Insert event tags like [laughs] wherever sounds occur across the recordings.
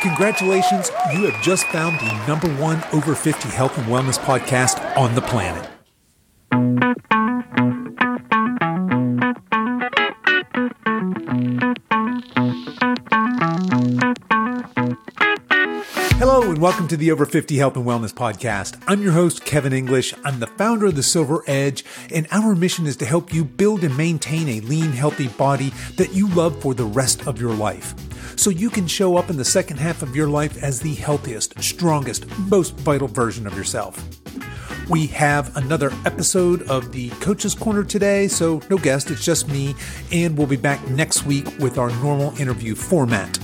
Congratulations, you have just found the number one over 50 health and wellness podcast on the planet. Hello and welcome to the Over 50 Health and Wellness Podcast. I'm your host, Kevin English. I'm the founder of the Silver Edge, and our mission is to help you build and maintain a lean, healthy body that you love for the rest of your life. So you can show up in the second half of your life as the healthiest, strongest, most vital version of yourself. We have another episode of the Coach's Corner today, so no guest, it's just me, and we'll be back next week with our normal interview format.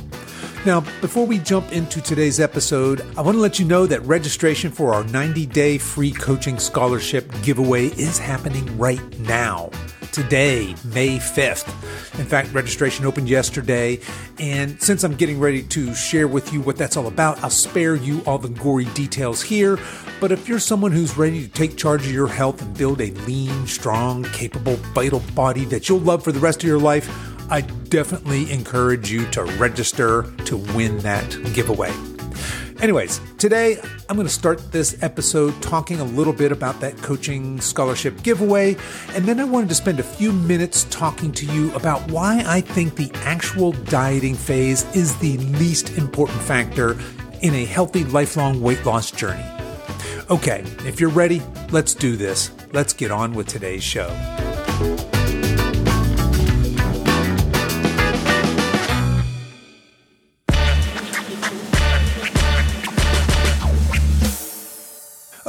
Now, before we jump into today's episode, I want to let you know that registration for our 90 day free coaching scholarship giveaway is happening right now. Today, May 5th. In fact, registration opened yesterday, and since I'm getting ready to share with you what that's all about, I'll spare you all the gory details here. But if you're someone who's ready to take charge of your health and build a lean, strong, capable, vital body that you'll love for the rest of your life, I definitely encourage you to register to win that giveaway. Anyways, today I'm going to start this episode talking a little bit about that coaching scholarship giveaway, and then I wanted to spend a few minutes talking to you about why I think the actual dieting phase is the least important factor in a healthy lifelong weight loss journey. Okay, if you're ready, let's do this. Let's get on with today's show.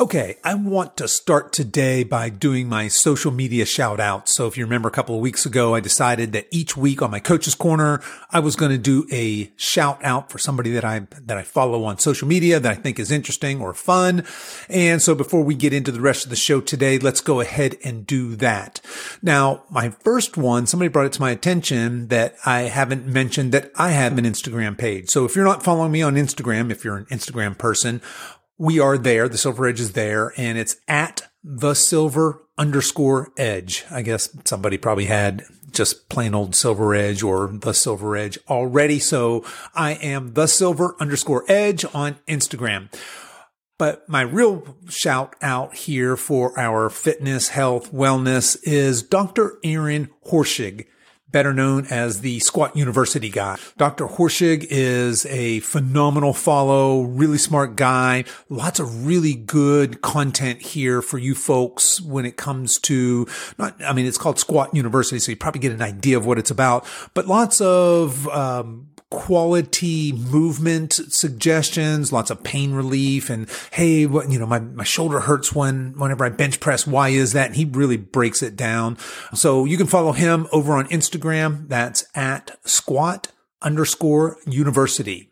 Okay, I want to start today by doing my social media shout out. So if you remember a couple of weeks ago, I decided that each week on my coach's corner, I was going to do a shout out for somebody that I, that I follow on social media that I think is interesting or fun. And so before we get into the rest of the show today, let's go ahead and do that. Now, my first one, somebody brought it to my attention that I haven't mentioned that I have an Instagram page. So if you're not following me on Instagram, if you're an Instagram person, we are there. The silver edge is there and it's at the silver underscore edge. I guess somebody probably had just plain old silver edge or the silver edge already. So I am the silver underscore edge on Instagram. But my real shout out here for our fitness, health, wellness is Dr. Aaron Horschig better known as the Squat University guy. Dr. Horschig is a phenomenal follow, really smart guy. Lots of really good content here for you folks when it comes to not, I mean, it's called Squat University, so you probably get an idea of what it's about, but lots of, um, quality movement suggestions, lots of pain relief and hey, what, you know, my, my shoulder hurts when, whenever I bench press. Why is that? And he really breaks it down. So you can follow him over on Instagram. That's at squat underscore university.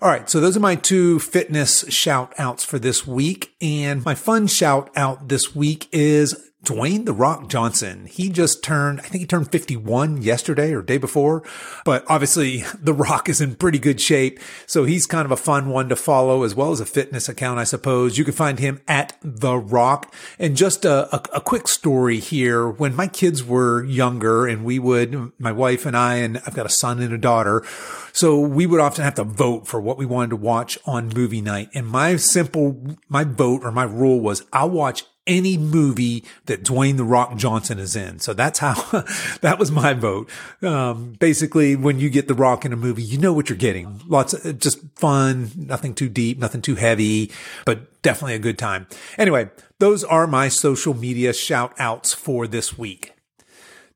All right. So those are my two fitness shout outs for this week. And my fun shout out this week is Dwayne The Rock Johnson. He just turned, I think he turned 51 yesterday or day before, but obviously [laughs] The Rock is in pretty good shape. So he's kind of a fun one to follow as well as a fitness account, I suppose. You can find him at The Rock. And just a, a, a quick story here. When my kids were younger and we would, my wife and I, and I've got a son and a daughter. So we would often have to vote for what we wanted to watch on movie night. And my simple, my vote or my rule was I'll watch any movie that Dwayne the Rock Johnson is in. So that's how [laughs] that was my vote. Um, basically, when you get the Rock in a movie, you know what you're getting. Lots of just fun, nothing too deep, nothing too heavy, but definitely a good time. Anyway, those are my social media shout outs for this week.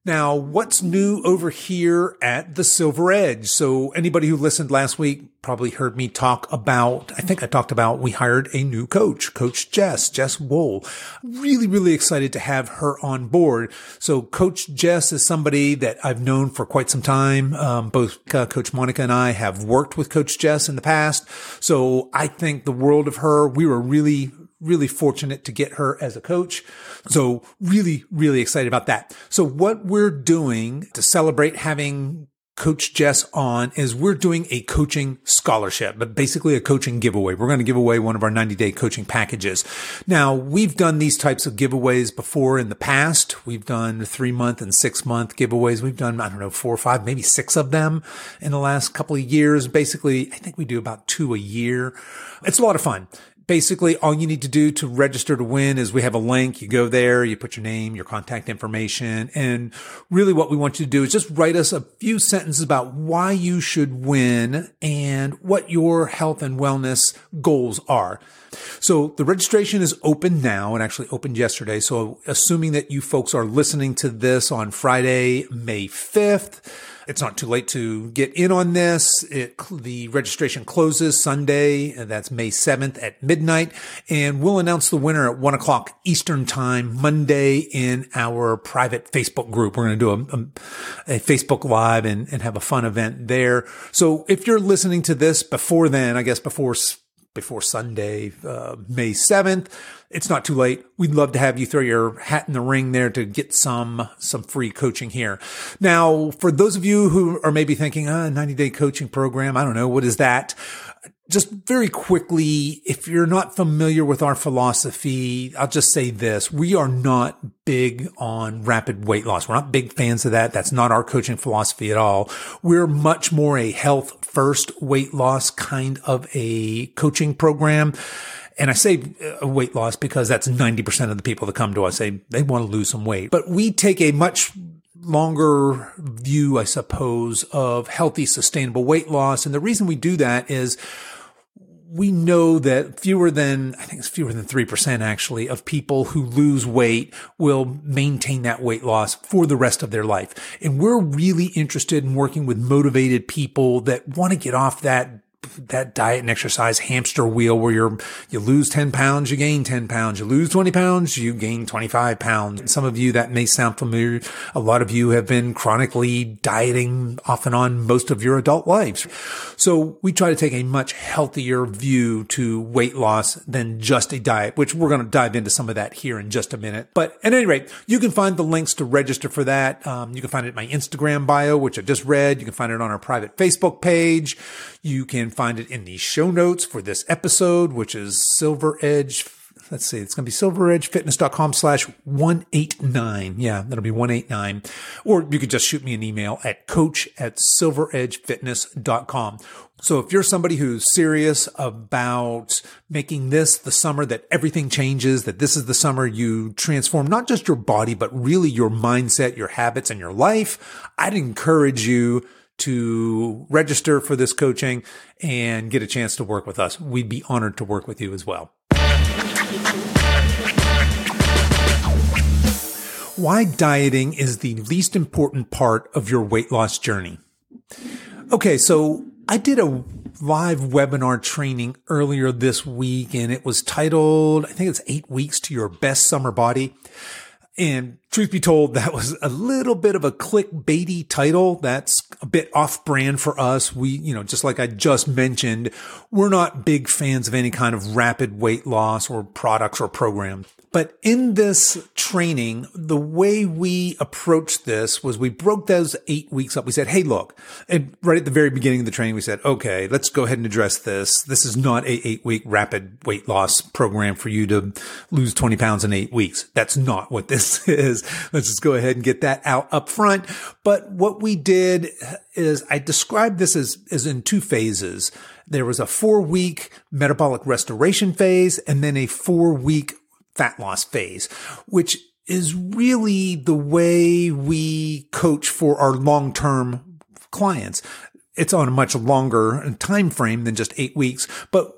Now, what's new over here at the Silver Edge? So anybody who listened last week probably heard me talk about, I think I talked about we hired a new coach, Coach Jess, Jess Wool. Really, really excited to have her on board. So Coach Jess is somebody that I've known for quite some time. Um, both uh, Coach Monica and I have worked with Coach Jess in the past. So I think the world of her. We were really, really fortunate to get her as a coach. So really, really excited about that. So what we're doing to celebrate having Coach Jess on is we're doing a coaching scholarship, but basically a coaching giveaway. We're going to give away one of our 90 day coaching packages. Now we've done these types of giveaways before in the past. We've done three month and six month giveaways. We've done, I don't know, four or five, maybe six of them in the last couple of years. Basically, I think we do about two a year. It's a lot of fun basically all you need to do to register to win is we have a link. You go there, you put your name, your contact information. And really what we want you to do is just write us a few sentences about why you should win and what your health and wellness goals are. So the registration is open now and actually opened yesterday. So assuming that you folks are listening to this on Friday, May 5th, it's not too late to get in on this. It, the registration closes Sunday, and that's May 7th at midnight. And we'll announce the winner at one o'clock Eastern time Monday in our private Facebook group. We're going to do a, a, a Facebook live and, and have a fun event there. So if you're listening to this before then, I guess before before Sunday, uh, May 7th. It's not too late. We'd love to have you throw your hat in the ring there to get some, some free coaching here. Now, for those of you who are maybe thinking, a uh, 90 day coaching program, I don't know, what is that? Just very quickly, if you're not familiar with our philosophy, I'll just say this. We are not big on rapid weight loss. We're not big fans of that. That's not our coaching philosophy at all. We're much more a health first weight loss kind of a coaching program. And I say uh, weight loss because that's 90% of the people that come to us say they want to lose some weight, but we take a much longer view, I suppose, of healthy, sustainable weight loss. And the reason we do that is we know that fewer than, I think it's fewer than 3% actually of people who lose weight will maintain that weight loss for the rest of their life. And we're really interested in working with motivated people that want to get off that that diet and exercise hamster wheel where you're, you lose 10 pounds, you gain 10 pounds, you lose 20 pounds, you gain 25 pounds. Some of you that may sound familiar. A lot of you have been chronically dieting off and on most of your adult lives. So we try to take a much healthier view to weight loss than just a diet, which we're going to dive into some of that here in just a minute. But at any rate, you can find the links to register for that. Um, you can find it in my Instagram bio, which I just read. You can find it on our private Facebook page. You can find it in the show notes for this episode, which is Silver Edge. Let's see, it's going to be silveredgefitness.com slash 189. Yeah, that'll be 189. Or you could just shoot me an email at coach at silveredgefitness.com. So if you're somebody who's serious about making this the summer that everything changes, that this is the summer you transform not just your body, but really your mindset, your habits, and your life, I'd encourage you to register for this coaching and get a chance to work with us. We'd be honored to work with you as well. Why dieting is the least important part of your weight loss journey. Okay, so I did a live webinar training earlier this week and it was titled, I think it's eight weeks to your best summer body. And truth be told, that was a little bit of a clickbaity title. That's a bit off brand for us. We, you know, just like I just mentioned, we're not big fans of any kind of rapid weight loss or products or programs. But in this training, the way we approached this was we broke those eight weeks up. We said, Hey, look, and right at the very beginning of the training, we said, okay, let's go ahead and address this. This is not a eight week rapid weight loss program for you to lose 20 pounds in eight weeks. That's not what this [laughs] is. Let's just go ahead and get that out up front. But what we did is I described this as, as in two phases. There was a four week metabolic restoration phase and then a four week fat loss phase, which is really the way we coach for our long-term clients. It's on a much longer time frame than just eight weeks, but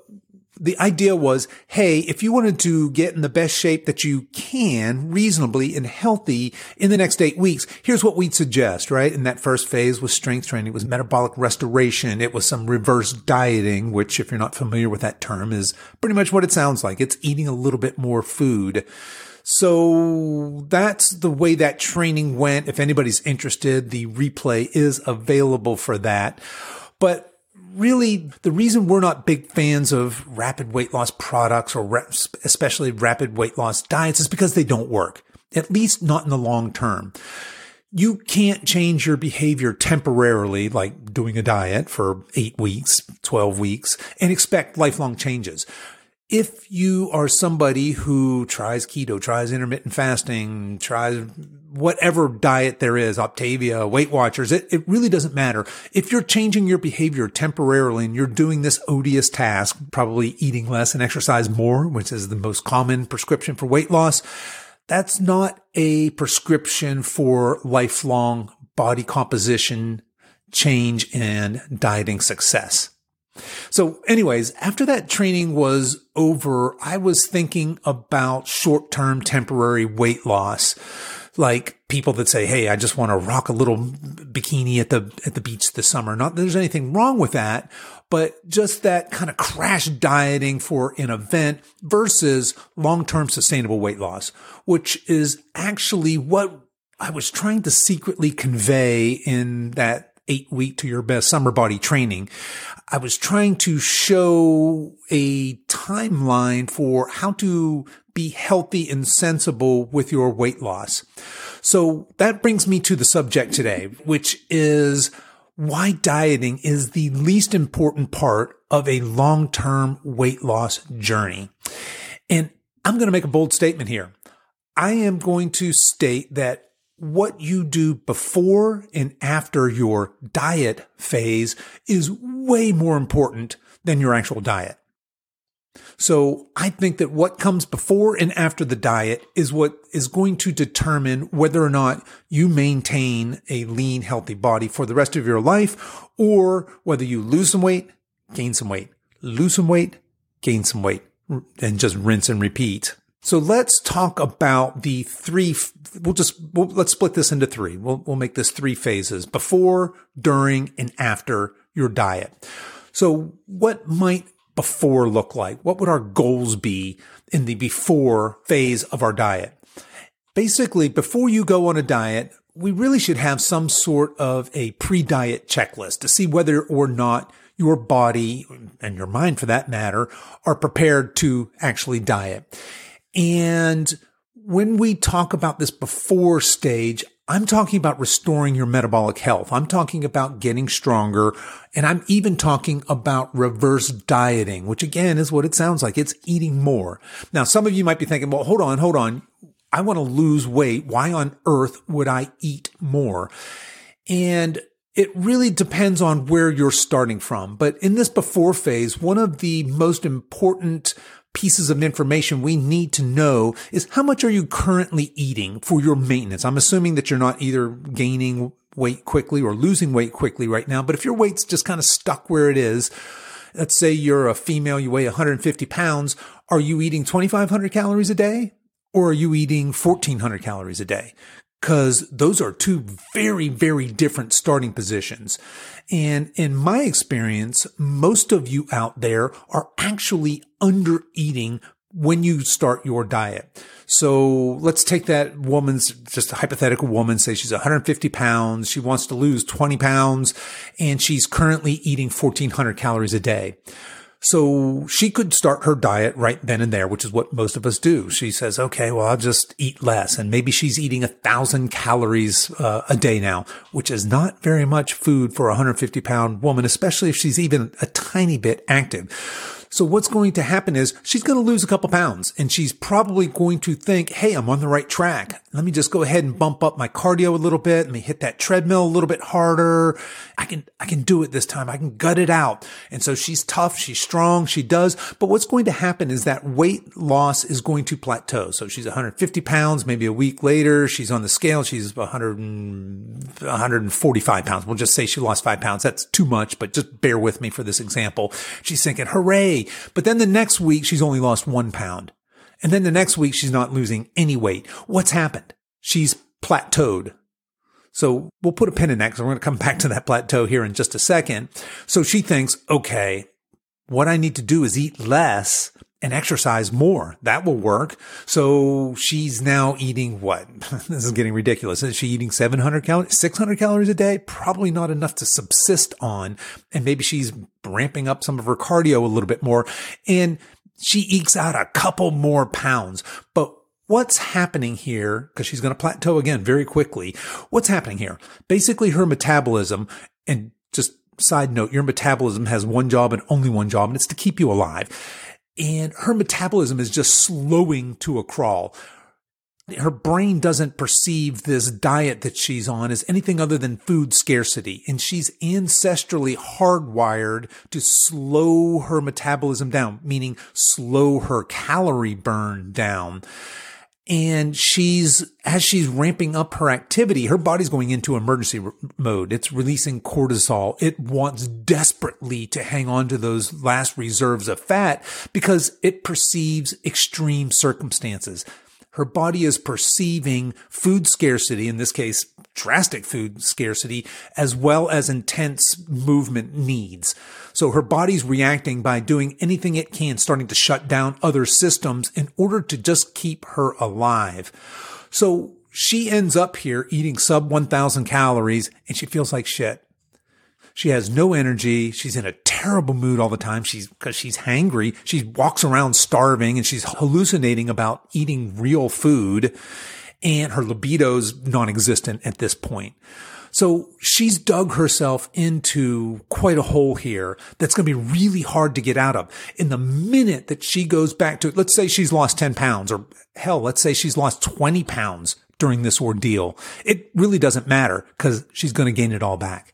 the idea was, hey, if you wanted to get in the best shape that you can reasonably and healthy in the next eight weeks, here's what we'd suggest, right? In that first phase was strength training, it was metabolic restoration, it was some reverse dieting, which if you're not familiar with that term is pretty much what it sounds like. It's eating a little bit more food. So that's the way that training went. If anybody's interested, the replay is available for that. But really the reason we're not big fans of rapid weight loss products or especially rapid weight loss diets is because they don't work, at least not in the long term. you can't change your behavior temporarily, like doing a diet for eight weeks, 12 weeks, and expect lifelong changes. If you are somebody who tries keto, tries intermittent fasting, tries whatever diet there is, Optavia, Weight Watchers, it, it really doesn't matter. If you're changing your behavior temporarily and you're doing this odious task, probably eating less and exercise more, which is the most common prescription for weight loss, that's not a prescription for lifelong body composition change and dieting success. So anyways, after that training was over, I was thinking about short-term temporary weight loss. Like people that say, Hey, I just want to rock a little bikini at the, at the beach this summer. Not that there's anything wrong with that, but just that kind of crash dieting for an event versus long-term sustainable weight loss, which is actually what I was trying to secretly convey in that eight week to your best summer body training. I was trying to show a timeline for how to be healthy and sensible with your weight loss. So that brings me to the subject today, which is why dieting is the least important part of a long-term weight loss journey. And I'm going to make a bold statement here. I am going to state that what you do before and after your diet phase is way more important than your actual diet. So I think that what comes before and after the diet is what is going to determine whether or not you maintain a lean, healthy body for the rest of your life or whether you lose some weight, gain some weight, lose some weight, gain some weight and just rinse and repeat. So let's talk about the three. We'll just, we'll, let's split this into three. We'll, we'll make this three phases before, during, and after your diet. So what might before look like? What would our goals be in the before phase of our diet? Basically, before you go on a diet, we really should have some sort of a pre-diet checklist to see whether or not your body and your mind for that matter are prepared to actually diet. And when we talk about this before stage, I'm talking about restoring your metabolic health. I'm talking about getting stronger. And I'm even talking about reverse dieting, which again is what it sounds like. It's eating more. Now, some of you might be thinking, well, hold on, hold on. I want to lose weight. Why on earth would I eat more? And it really depends on where you're starting from. But in this before phase, one of the most important pieces of information we need to know is how much are you currently eating for your maintenance? I'm assuming that you're not either gaining weight quickly or losing weight quickly right now, but if your weight's just kind of stuck where it is, let's say you're a female, you weigh 150 pounds, are you eating 2,500 calories a day? Or are you eating 1400 calories a day? Because those are two very, very different starting positions. And in my experience, most of you out there are actually under eating when you start your diet. So let's take that woman's just a hypothetical woman, say she's 150 pounds. She wants to lose 20 pounds and she's currently eating 1400 calories a day. So she could start her diet right then and there, which is what most of us do. She says, okay, well, I'll just eat less. And maybe she's eating a thousand calories uh, a day now, which is not very much food for a 150 pound woman, especially if she's even a tiny bit active. So what's going to happen is she's going to lose a couple pounds and she's probably going to think, Hey, I'm on the right track. Let me just go ahead and bump up my cardio a little bit. Let me hit that treadmill a little bit harder. I can, I can do it this time. I can gut it out. And so she's tough. She's strong. She does. But what's going to happen is that weight loss is going to plateau. So she's 150 pounds. Maybe a week later, she's on the scale. She's 100, 145 pounds. We'll just say she lost five pounds. That's too much, but just bear with me for this example. She's thinking, hooray. But then the next week, she's only lost one pound. And then the next week, she's not losing any weight. What's happened? She's plateaued. So we'll put a pin in that because we're going to come [laughs] back to that plateau here in just a second. So she thinks, okay, what I need to do is eat less and exercise more. That will work. So she's now eating what? [laughs] this is getting ridiculous. Is she eating 700 calories, 600 calories a day? Probably not enough to subsist on. And maybe she's ramping up some of her cardio a little bit more and she ekes out a couple more pounds. But what's happening here? Cause she's going to plateau again very quickly. What's happening here? Basically her metabolism and just side note, your metabolism has one job and only one job, and it's to keep you alive. And her metabolism is just slowing to a crawl. Her brain doesn't perceive this diet that she's on as anything other than food scarcity. And she's ancestrally hardwired to slow her metabolism down, meaning slow her calorie burn down. And she's as she's ramping up her activity her body's going into emergency re- mode. It's releasing cortisol. It wants desperately to hang on to those last reserves of fat because it perceives extreme circumstances her body is perceiving food scarcity, in this case, drastic food scarcity, as well as intense movement needs. So her body's reacting by doing anything it can, starting to shut down other systems in order to just keep her alive. So she ends up here eating sub 1000 calories and she feels like shit. She has no energy. She's in a terrible mood all the time. She's because she's hangry. She walks around starving and she's hallucinating about eating real food and her libido's non-existent at this point. So she's dug herself into quite a hole here that's going to be really hard to get out of. In the minute that she goes back to, it, let's say she's lost 10 pounds or hell, let's say she's lost 20 pounds during this ordeal. It really doesn't matter because she's going to gain it all back.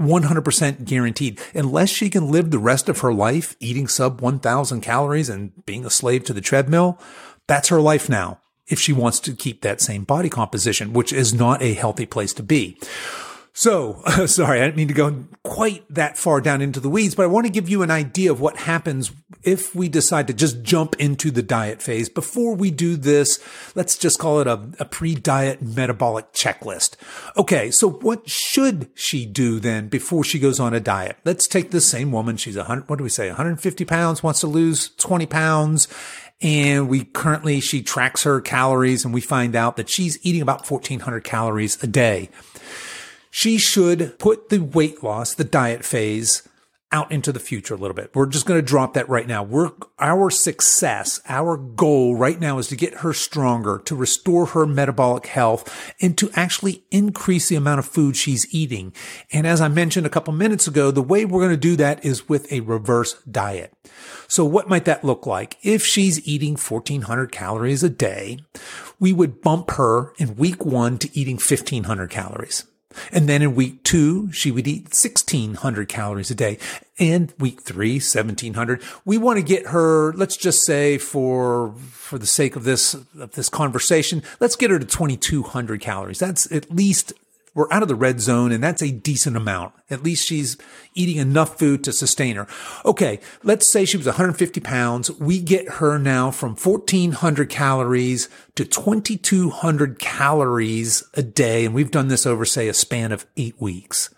100% guaranteed. Unless she can live the rest of her life eating sub 1000 calories and being a slave to the treadmill, that's her life now. If she wants to keep that same body composition, which is not a healthy place to be. So, [laughs] sorry, I didn't mean to go quite that far down into the weeds, but I want to give you an idea of what happens if we decide to just jump into the diet phase. Before we do this, let's just call it a, a pre-diet metabolic checklist. Okay, so what should she do then before she goes on a diet? Let's take this same woman. She's hundred, what do we say? 150 pounds, wants to lose 20 pounds. And we currently, she tracks her calories and we find out that she's eating about 1400 calories a day she should put the weight loss, the diet phase out into the future a little bit. We're just going to drop that right now. We're, our success, our goal right now is to get her stronger, to restore her metabolic health, and to actually increase the amount of food she's eating. And as I mentioned a couple minutes ago, the way we're going to do that is with a reverse diet. So what might that look like? If she's eating 1400 calories a day, we would bump her in week one to eating 1500 calories. And then in week two, she would eat 1600 calories a day. And week three, 1700. We want to get her, let's just say for, for the sake of this, of this conversation, let's get her to 2200 calories. That's at least we're out of the red zone and that's a decent amount. At least she's eating enough food to sustain her. Okay. Let's say she was 150 pounds. We get her now from 1400 calories to 2200 calories a day. And we've done this over, say, a span of eight weeks.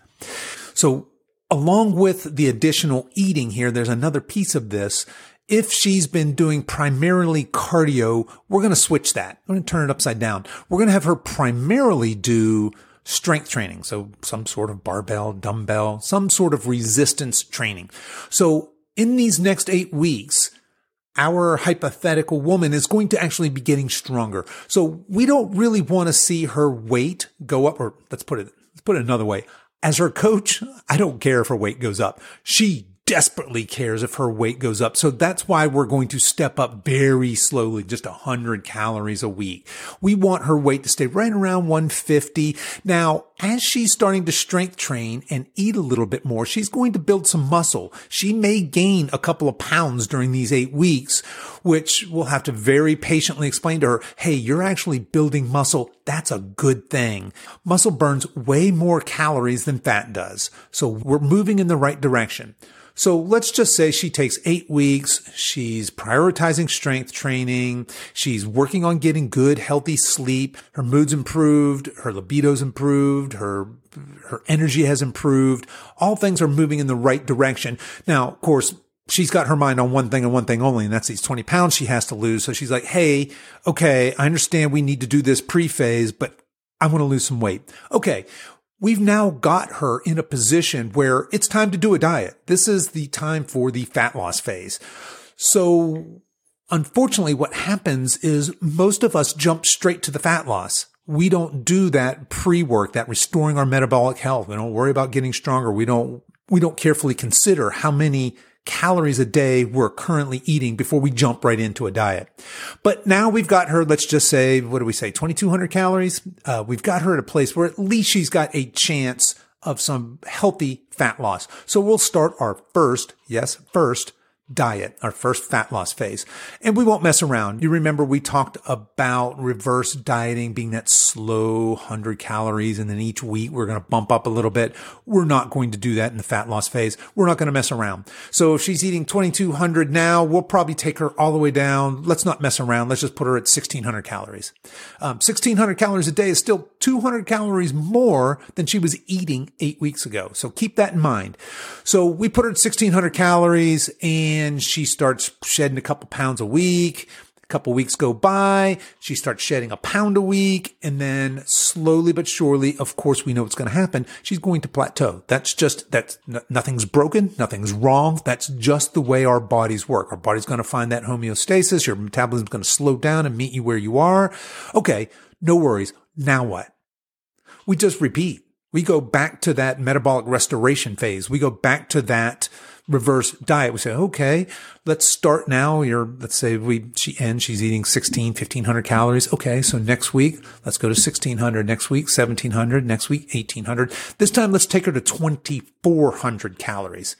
So along with the additional eating here, there's another piece of this if she's been doing primarily cardio, we're going to switch that. I'm going to turn it upside down. We're going to have her primarily do strength training. So some sort of barbell, dumbbell, some sort of resistance training. So in these next eight weeks, our hypothetical woman is going to actually be getting stronger. So we don't really want to see her weight go up, or let's put it, let's put it another way. As her coach, I don't care if her weight goes up. She desperately cares if her weight goes up. So that's why we're going to step up very slowly, just 100 calories a week. We want her weight to stay right around 150. Now, as she's starting to strength train and eat a little bit more, she's going to build some muscle. She may gain a couple of pounds during these eight weeks, which we'll have to very patiently explain to her. Hey, you're actually building muscle. That's a good thing. Muscle burns way more calories than fat does. So we're moving in the right direction. So let's just say she takes eight weeks. She's prioritizing strength training. She's working on getting good, healthy sleep. Her mood's improved. Her libido's improved. Her, her energy has improved. All things are moving in the right direction. Now, of course, she's got her mind on one thing and one thing only, and that's these 20 pounds she has to lose. So she's like, Hey, okay, I understand we need to do this pre phase, but I want to lose some weight. Okay we've now got her in a position where it's time to do a diet. This is the time for the fat loss phase. So Unfortunately, what happens is most of us jump straight to the fat loss. We don't do that pre-work, that restoring our metabolic health. We don't worry about getting stronger. We don't, we don't carefully consider how many calories a day we're currently eating before we jump right into a diet. But now we've got her, let's just say, what do we say, 2200 calories? Uh, we've got her at a place where at least she's got a chance of some healthy fat loss. So we'll start our first, yes, first diet, our first fat loss phase. And we won't mess around. You remember we talked about reverse dieting being that slow 100 calories and then each week we're going to bump up a little bit. We're not going to do that in the fat loss phase. We're not going to mess around. So if she's eating 2200 now, we'll probably take her all the way down. Let's not mess around. Let's just put her at 1600 calories. Um, 1600 calories a day is still 200 calories more than she was eating eight weeks ago. So keep that in mind. So we put her at 1600 calories and and she starts shedding a couple pounds a week. A couple weeks go by, she starts shedding a pound a week, and then slowly but surely, of course, we know what's going to happen. She's going to plateau. That's just, that's nothing's broken. Nothing's wrong. That's just the way our bodies work. Our body's going to find that homeostasis. Your metabolism's going to slow down and meet you where you are. Okay. No worries. Now what? We just repeat. We go back to that metabolic restoration phase. We go back to that reverse diet. We say, okay, let's start now. You're, let's say we, she ends, she's eating 16, 1500 calories. Okay. So next week, let's go to 1600. Next week, 1700. Next week, 1800. This time, let's take her to 2400 calories.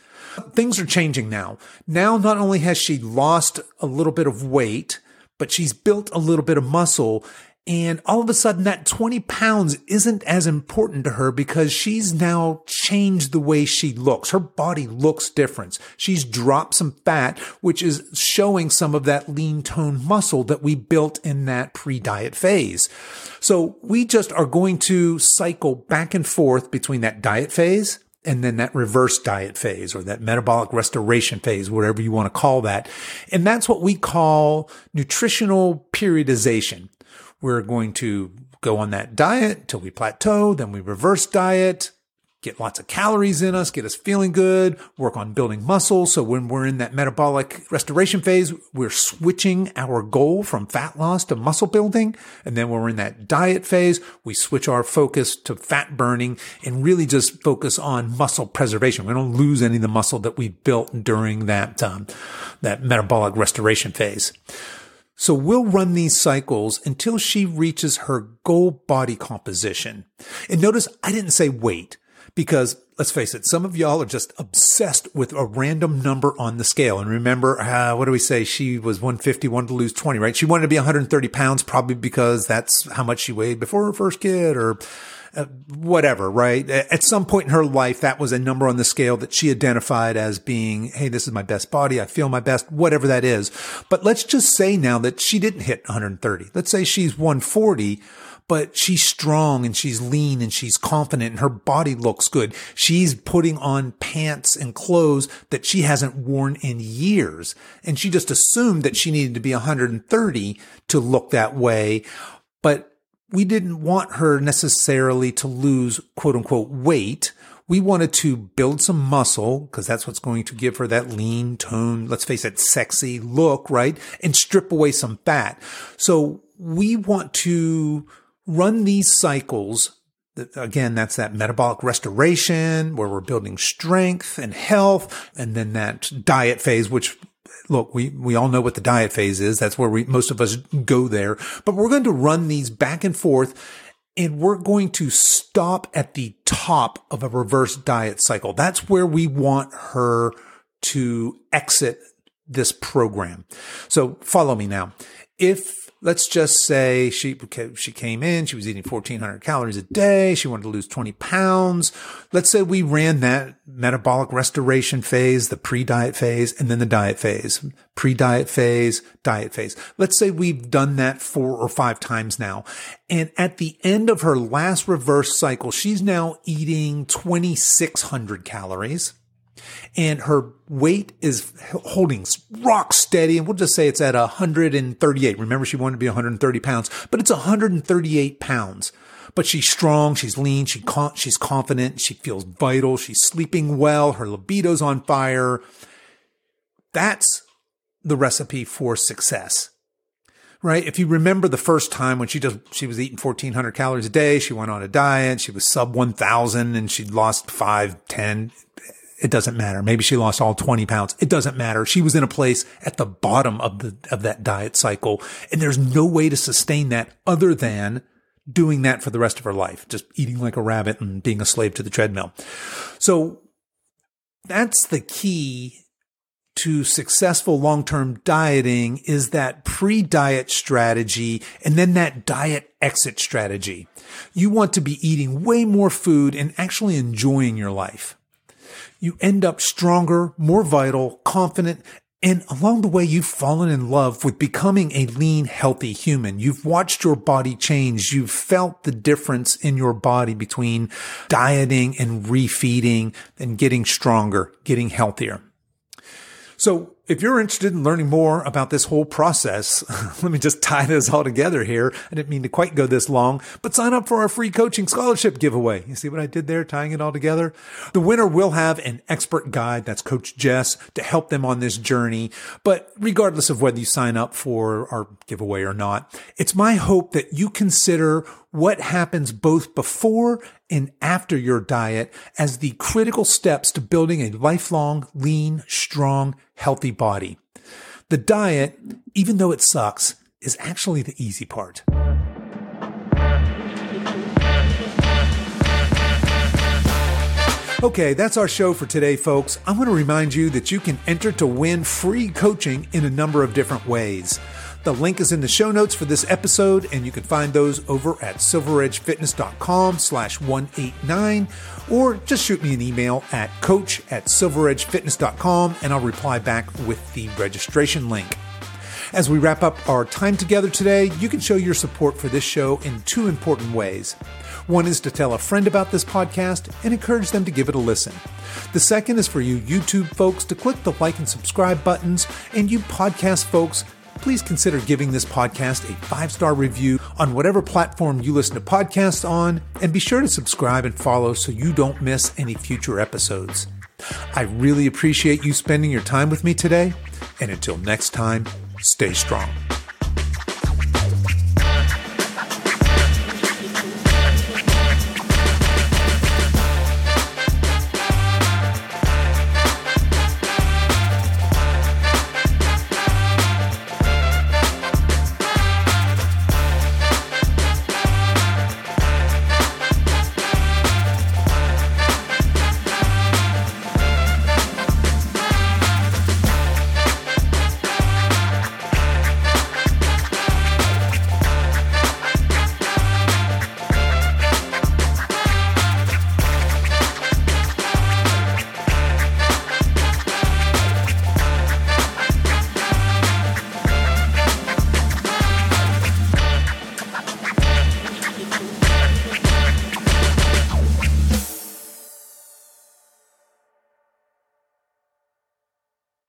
Things are changing now. Now, not only has she lost a little bit of weight, but she's built a little bit of muscle and all of a sudden that 20 pounds isn't as important to her because she's now changed the way she looks. Her body looks different. She's dropped some fat, which is showing some of that lean tone muscle that we built in that pre-diet phase. So we just are going to cycle back and forth between that diet phase and then that reverse diet phase or that metabolic restoration phase, whatever you want to call that. And that's what we call nutritional periodization. We're going to go on that diet till we plateau, then we reverse diet, get lots of calories in us, get us feeling good, work on building muscle. So when we're in that metabolic restoration phase, we're switching our goal from fat loss to muscle building. And then when we're in that diet phase, we switch our focus to fat burning and really just focus on muscle preservation. We don't lose any of the muscle that we built during that, um, that metabolic restoration phase. So we'll run these cycles until she reaches her goal body composition. And notice I didn't say weight because let's face it, some of y'all are just obsessed with a random number on the scale. And remember, uh, what do we say? She was 150, wanted to lose 20, right? She wanted to be 130 pounds probably because that's how much she weighed before her first kid or whatever, right? At some point in her life, that was a number on the scale that she identified as being, Hey, this is my best body. I feel my best, whatever that is. But let's just say now that she didn't hit 130. Let's say she's 140 but she's strong and she's lean and she's confident and her body looks good. She's putting on pants and clothes that she hasn't worn in years. And she just assumed that she needed to be 130 to look that way. But we didn't want her necessarily to lose quote unquote weight. We wanted to build some muscle because that's what's going to give her that lean tone, let's face it, sexy look, right? And strip away some fat. So we want to run these cycles. Again, that's that metabolic restoration where we're building strength and health and then that diet phase, which look, we, we all know what the diet phase is. That's where we, most of us go there, but we're going to run these back and forth and we're going to stop at the top of a reverse diet cycle. That's where we want her to exit this program. So follow me now. If let's just say she she came in, she was eating 1400 calories a day, she wanted to lose 20 pounds. Let's say we ran that metabolic restoration phase, the pre-diet phase, and then the diet phase. Pre-diet phase, diet phase. Let's say we've done that four or five times now. And at the end of her last reverse cycle, she's now eating 2600 calories and her weight is holding rock steady. And we'll just say it's at 138. Remember, she wanted to be 130 pounds, but it's 138 pounds. But she's strong, she's lean, she she's confident, she feels vital, she's sleeping well, her libido's on fire. That's the recipe for success. Right? If you remember the first time when she just she was eating 1400 calories a day, she went on a diet, she was sub 1000 and she'd lost 5, 10, it doesn't matter. Maybe she lost all 20 pounds. It doesn't matter. She was in a place at the bottom of the, of that diet cycle. And there's no way to sustain that other than doing that for the rest of her life, just eating like a rabbit and being a slave to the treadmill. So that's the key to successful long-term dieting is that pre-diet strategy and then that diet exit strategy. You want to be eating way more food and actually enjoying your life. You end up stronger, more vital, confident, and along the way, you've fallen in love with becoming a lean, healthy human. You've watched your body change. You've felt the difference in your body between dieting and refeeding and getting stronger, getting healthier. So if you're interested in learning more about this whole process, [laughs] let me just tie this all together here. I didn't mean to quite go this long, but sign up for our free coaching scholarship giveaway. You see what I did there, tying it all together? The winner will have an expert guide, that's Coach Jess, to help them on this journey. But regardless of whether you sign up for our giveaway or not, it's my hope that you consider what happens both before and after your diet as the critical steps to building a lifelong, lean, strong, healthy body. The diet, even though it sucks, is actually the easy part. Okay, that's our show for today, folks. I want to remind you that you can enter to win free coaching in a number of different ways. The link is in the show notes for this episode, and you can find those over at silveredgefitness.com slash 189, or just shoot me an email at coach at silveredgefitness.com, and I'll reply back with the registration link. As we wrap up our time together today, you can show your support for this show in two important ways. One is to tell a friend about this podcast and encourage them to give it a listen. The second is for you YouTube folks to click the like and subscribe buttons, and you podcast folks please consider giving this podcast a five star review on whatever platform you listen to podcasts on, and be sure to subscribe and follow so you don't miss any future episodes. I really appreciate you spending your time with me today, and until next time, stay strong.